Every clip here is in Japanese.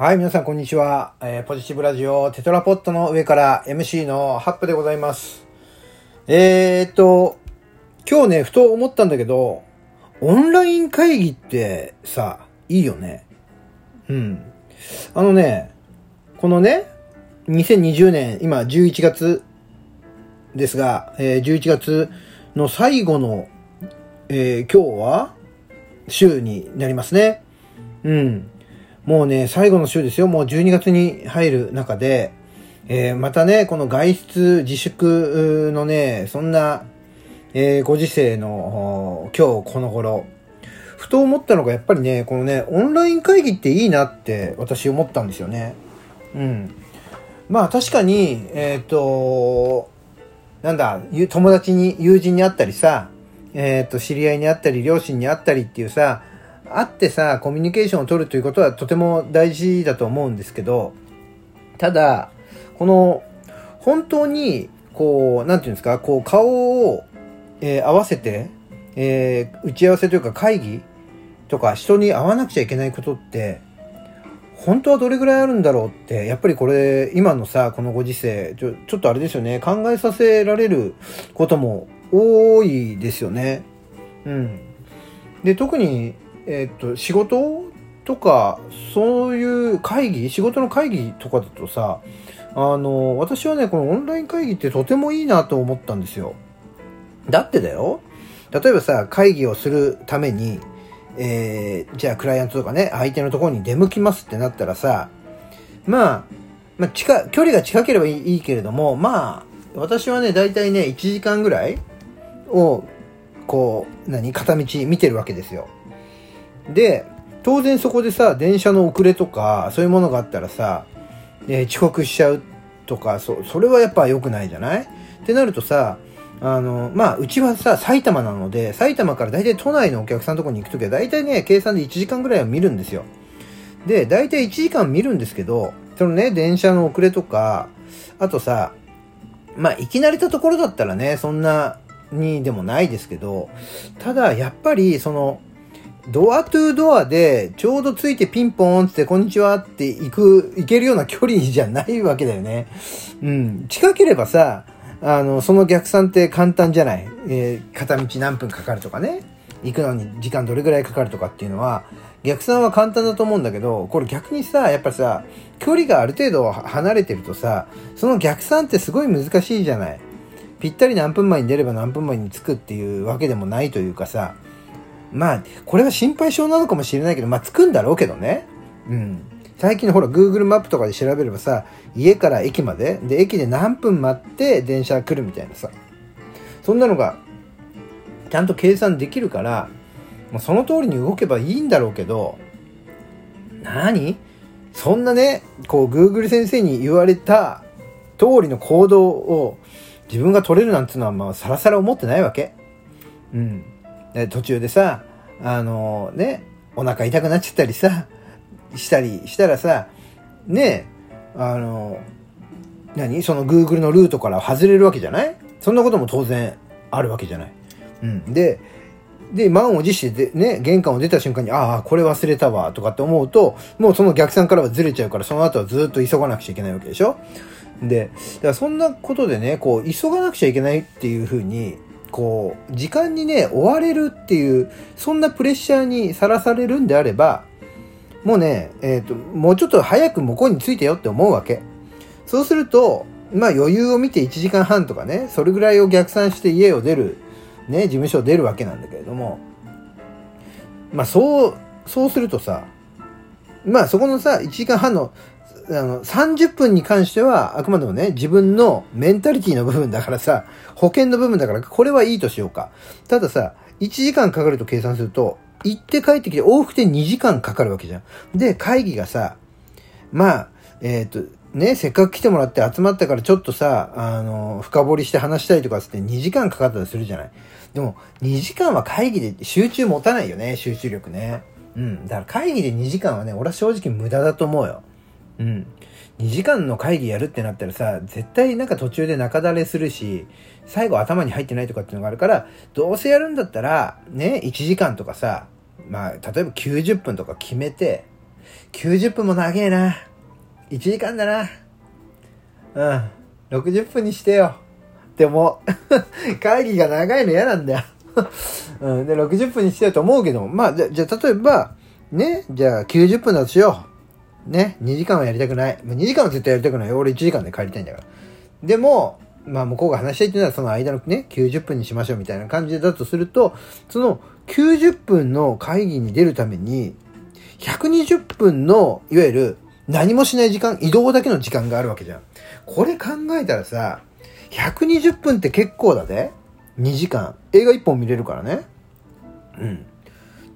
はい、皆さんこんにちは。えー、ポジティブラジオテトラポットの上から MC のハップでございます。えーっと、今日ね、ふと思ったんだけど、オンライン会議ってさ、いいよね。うん。あのね、このね、2020年、今11月ですが、えー11月の最後の、えー今日は週になりますね。うん。もうね、最後の週ですよ。もう12月に入る中で、えーまたね、この外出自粛のね、そんな、えーご時世の今日この頃、ふと思ったのがやっぱりね、このね、オンライン会議っていいなって私思ったんですよね。うん。まあ確かに、えっ、と、なんだ、友達に、友人に会ったりさ、えっ、と、知り合いに会ったり、両親に会ったりっていうさ、会ってさ、コミュニケーションを取るということはとても大事だと思うんですけど、ただ、この、本当に、こう、なんていうんですか、こう、顔を、えー合わせて、えー打ち合わせというか会議とか人に会わなくちゃいけないことって、本当はどれぐらいあるんだろうって、やっぱりこれ、今のさ、このご時世、ちょちょっとあれですよね、考えさせられることも多いですよね。うん。で、特に、えっと、仕事とか、そういう会議、仕事の会議とかだとさ、あの、私はね、このオンライン会議ってとてもいいなと思ったんですよ。だってだよ。例えばさ、会議をするために、えー、じゃあクライアントとかね、相手のところに出向きますってなったらさ、まあ、まあ、近、距離が近ければいいいいけれども、まあ、私はね、大体ね、1時間ぐらいを、こう、何、片道見てるわけですよ。で、当然そこでさ、電車の遅れとか、そういうものがあったらさ、えー遅刻しちゃうとか、そ、それはやっぱ良くないじゃない？ってなるとさ、あの、まあ、うちはさ、埼玉なので、埼玉から大体都内のお客さんのとこに行くときは、大体ね、計算で1時間ぐらいは見るんですよ。で、大体1時間見るんですけど、そのね、電車の遅れとか、あとさ、まあ、行き慣れたところだったらね、そんなにでもないですけど、ただ、やっぱり、その、ドアトゥードアで、ちょうどついてピンポーンって、こんにちはって行く、行けるような距離じゃないわけだよね。うん。近ければさ、あの、その逆算って簡単じゃない。えー片道何分かかるとかね。行くのに時間どれぐらいかかるとかっていうのは、逆算は簡単だと思うんだけど、これ逆にさ、やっぱさ、距離がある程度離れてるとさ、その逆算ってすごい難しいじゃない。ぴったり何分前に出れば何分前に着くっていうわけでもないというかさ、まあ、これは心配性なのかもしれないけど、まあ、着くんだろうけどね。うん。最近のほら、Google マップとかで調べればさ、家から駅まで、で、駅で何分待って電車来るみたいなさ。そんなのが、ちゃんと計算できるから、もうその通りに動けばいいんだろうけど、何？そんなね、こう、Google 先生に言われた通りの行動を自分が取れるなんていうのは、まあ、さらさら思ってないわけ。うん。途中でさ、あのね、お腹痛くなっちゃったりさ、したりしたらさ、ねあの、何？その Google のルートから外れるわけじゃない？そんなことも当然あるわけじゃない。うん。で、で、満を持してで、ね、玄関を出た瞬間に、ああ、これ忘れたわ、とかって思うと、もうその逆算からはずれちゃうから、その後はずっと急がなくちゃいけないわけでしょ？で、だからそんなことでね、こう、急がなくちゃいけないっていうふうに、こう、時間にね、追われるっていう、そんなプレッシャーにさらされるんであれば、もうね、えっ、と、もうちょっと早く向こうに着いてよって思うわけ。そうすると、まあ余裕を見て1時間半とかね、それぐらいを逆算して家を出る、ね、事務所を出るわけなんだけれども、まあそう、そうするとさ、まあそこのさ、1時間半の、あの、30分に関しては、あくまでもね、自分のメンタリティの部分だからさ、保険の部分だから、これはいいとしようか。たださ、1時間かかると計算すると、行って帰ってきて往復で2時間かかるわけじゃん。で、会議がさ、まあ、えっ、と、ね、せっかく来てもらって集まったからちょっとさ、あの、深掘りして話したいとかつって2時間かかったりするじゃない。でも、2時間は会議で集中持たないよね、集中力ね。うん。だから会議で2時間はね、俺は正直無駄だと思うよ。うん。2時間の会議やるってなったらさ、絶対なんか途中で中だれするし、最後頭に入ってないとかっていうのがあるから、どうせやるんだったら、ね、1時間とかさ、まあ、例えば90分とか決めて、90分も長えな。1時間だな。うん。60分にしてよ。でも、会議が長いの嫌なんだよ。うん。で、60分にしてよと思うけど、まあ、じゃ、じゃ、例えば、ね、じゃあ90分だとしよう。ね、2時間はやりたくない。2時間は絶対やりたくない。俺1時間で帰りたいんだから。でも、まあ向こうが話したいっていうのはその間のね、90分にしましょうみたいな感じだとすると、その90分の会議に出るために、120分の、いわゆる何もしない時間、移動だけの時間があるわけじゃん。これ考えたらさ、120分って結構だぜ。2時間。映画1本見れるからね。うん。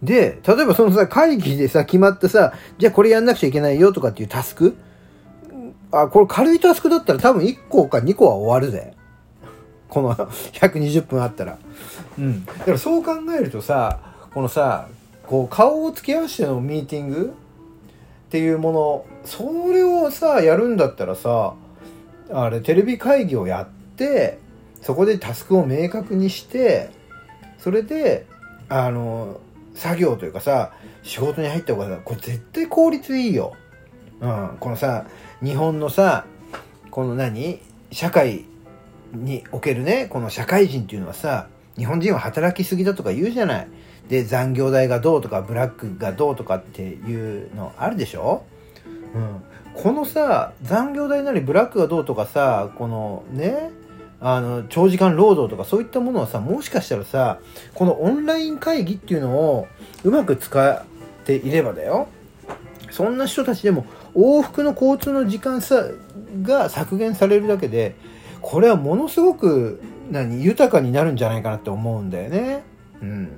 で、例えばそのさ、会議でさ、決まってさ、じゃあこれやんなくちゃいけないよとかっていうタスク？あ、これ軽いタスクだったら多分1個か2個は終わるぜ。この 120分あったら。うん。だからそう考えるとさ、このさ、こう顔を付き合わせてのミーティング？っていうもの、それをさ、やるんだったらさ、あれ、テレビ会議をやって、そこでタスクを明確にして、それで、あの、作業というかさ、仕事に入った方がさ、これ絶対効率いいよ。うん、このさ、日本のさ、この何社会におけるね、この社会人っていうのはさ、日本人は働きすぎだとか言うじゃない。で、残業代がどうとか、ブラックがどうとかっていうのあるでしょうん。このさ、残業代なりブラックがどうとかさ、このね、あの、長時間労働とかそういったものはさ、もしかしたらさ、このオンライン会議っていうのをうまく使っていればだよ。そんな人たちでも往復の交通の時間さが削減されるだけで、これはものすごく何豊かになるんじゃないかなって思うんだよね。うん。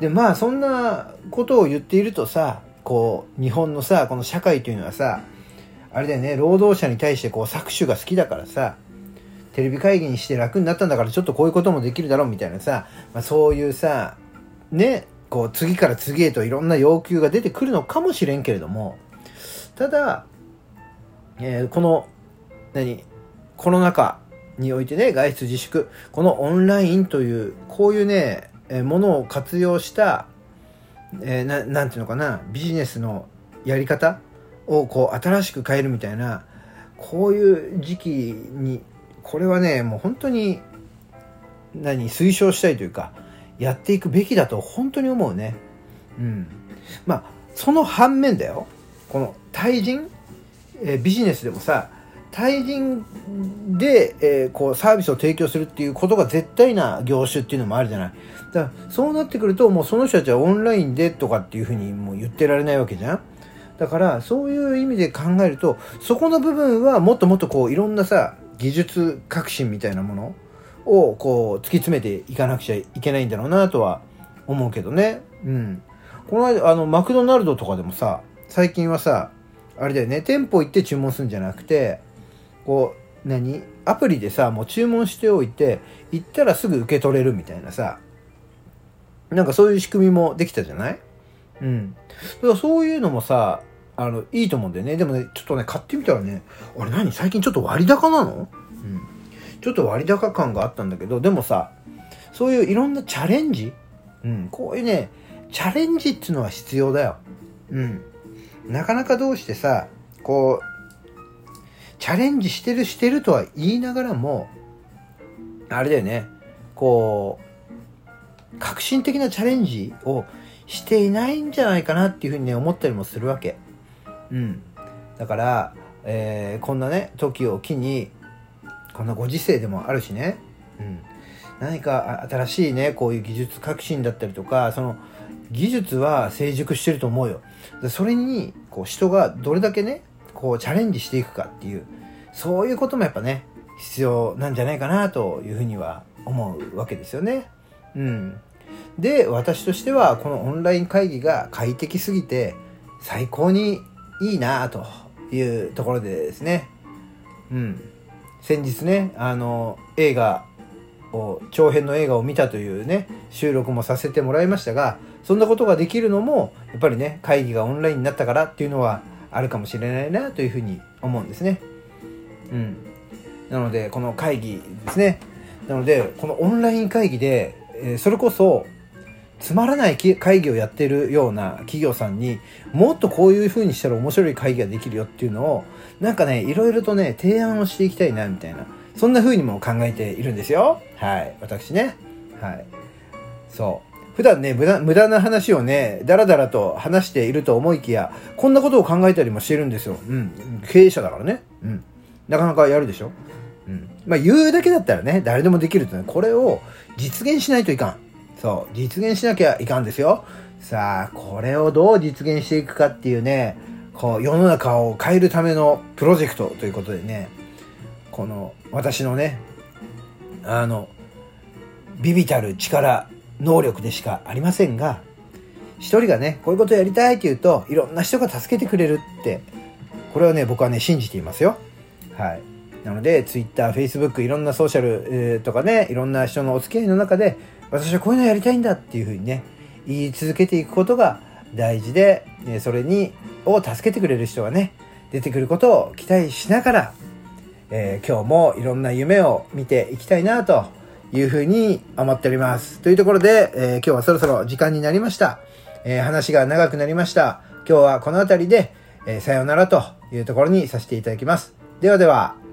で、まあそんなことを言っているとさ、こう、日本のさ、この社会というのはさ、あれだよね、労働者に対してこう搾取が好きだからさ、テレビ会議にして楽になったんだからちょっとこういうこともできるだろうみたいなさ、まあ、そういうさ、ね、こう次から次へといろんな要求が出てくるのかもしれんけれども、ただ、えー、この、何、コロナ禍においてね、外出自粛、このオンラインという、こういうね、えー、ものを活用した、えー、ななんていうのかな、ビジネスのやり方をこう新しく変えるみたいな、こういう時期に、これはね、もう本当に、何、推奨したいというか、やっていくべきだと本当に思うね。うん。まあ、その反面だよ。この対人、えー、ビジネスでもさ、対人で、えー、こうサービスを提供するっていうことが絶対な業種っていうのもあるじゃない。だからそうなってくるともうその人たちはオンラインでとかっていうふうにもう言ってられないわけじゃん。だからそういう意味で考えるとそこの部分はもっともっとこういろんなさ技術革新みたいなものをこう突き詰めていかなくちゃいけないんだろうなとは思うけどね。うん。この間あのマクドナルドとかでもさ最近はさ、あれだよね、店舗行って注文するんじゃなくて、こう、何？アプリでさ、もう注文しておいて、行ったらすぐ受け取れるみたいなさ、なんかそういう仕組みもできたじゃない？うん。だからそういうのもさ、あの、いいと思うんだよね。でもね、ちょっとね、買ってみたらね、あれ何？最近ちょっと割高なの？うん。ちょっと割高感があったんだけど、でもさ、そういういろんなチャレンジ？うん、こういうね、チャレンジっていうのは必要だよ。うん。なかなかどうしてさ、こう、チャレンジしてるしてるとは言いながらも、あれだよね、こう、革新的なチャレンジをしていないんじゃないかなっていうふうにね、思ったりもするわけ。うん。だから、えー、こんなね、時を機に、こんなご時世でもあるしね、うん。何か新しいね、こういう技術革新だったりとか、その、技術は成熟してると思うよ。それに、こう、人がどれだけね、こう、チャレンジしていくかっていう、そういうこともやっぱね、必要なんじゃないかなというふうには思うわけですよね。うん。で、私としては、このオンライン会議が快適すぎて、最高にいいなというところでですね。うん。先日ね、あの、映画を、長編の映画を見たというね、収録もさせてもらいましたが、そんなことができるのも、やっぱりね、会議がオンラインになったからっていうのはあるかもしれないなというふうに思うんですね。うん。なので、この会議ですね。なので、このオンライン会議で、え、それこそ、つまらない会議をやってるような企業さんにもっとこういう風にしたら面白い会議ができるよっていうのをなんかねいろいろとね提案をしていきたいなみたいなそんな風にも考えているんですよ。はい私ね。はい。そう。普段ね無駄無駄な話をねだらだらと話していると思いきやこんなことを考えたりもしてるんですよ。うん。経営者だからね。うん。なかなかやるでしょ。うん。まあ言うだけだったらね、誰でもできるとね、これを実現しないといかん。そう、実現しなきゃいかんですよ。さあ、これをどう実現していくかっていうね、こう、世の中を変えるためのプロジェクトということでね、この、私のね、あの、ビビたる力、能力でしかありませんが、一人がね、こういうことやりたいって言うと、いろんな人が助けてくれるって、これはね、僕はね、信じていますよ。はい。なので、Twitter、Facebook、いろんなソーシャル、えー、とかね、いろんな人のお付き合いの中で、私はこういうのやりたいんだっていうふうにね、言い続けていくことが大事で、それに、を助けてくれる人がね、出てくることを期待しながら、えー、今日もいろんな夢を見ていきたいなというふうに思っております。というところで、えー、今日はそろそろ時間になりました。えー、話が長くなりました。今日はこの辺りで、えさようならというところにさせていただきます。ではでは。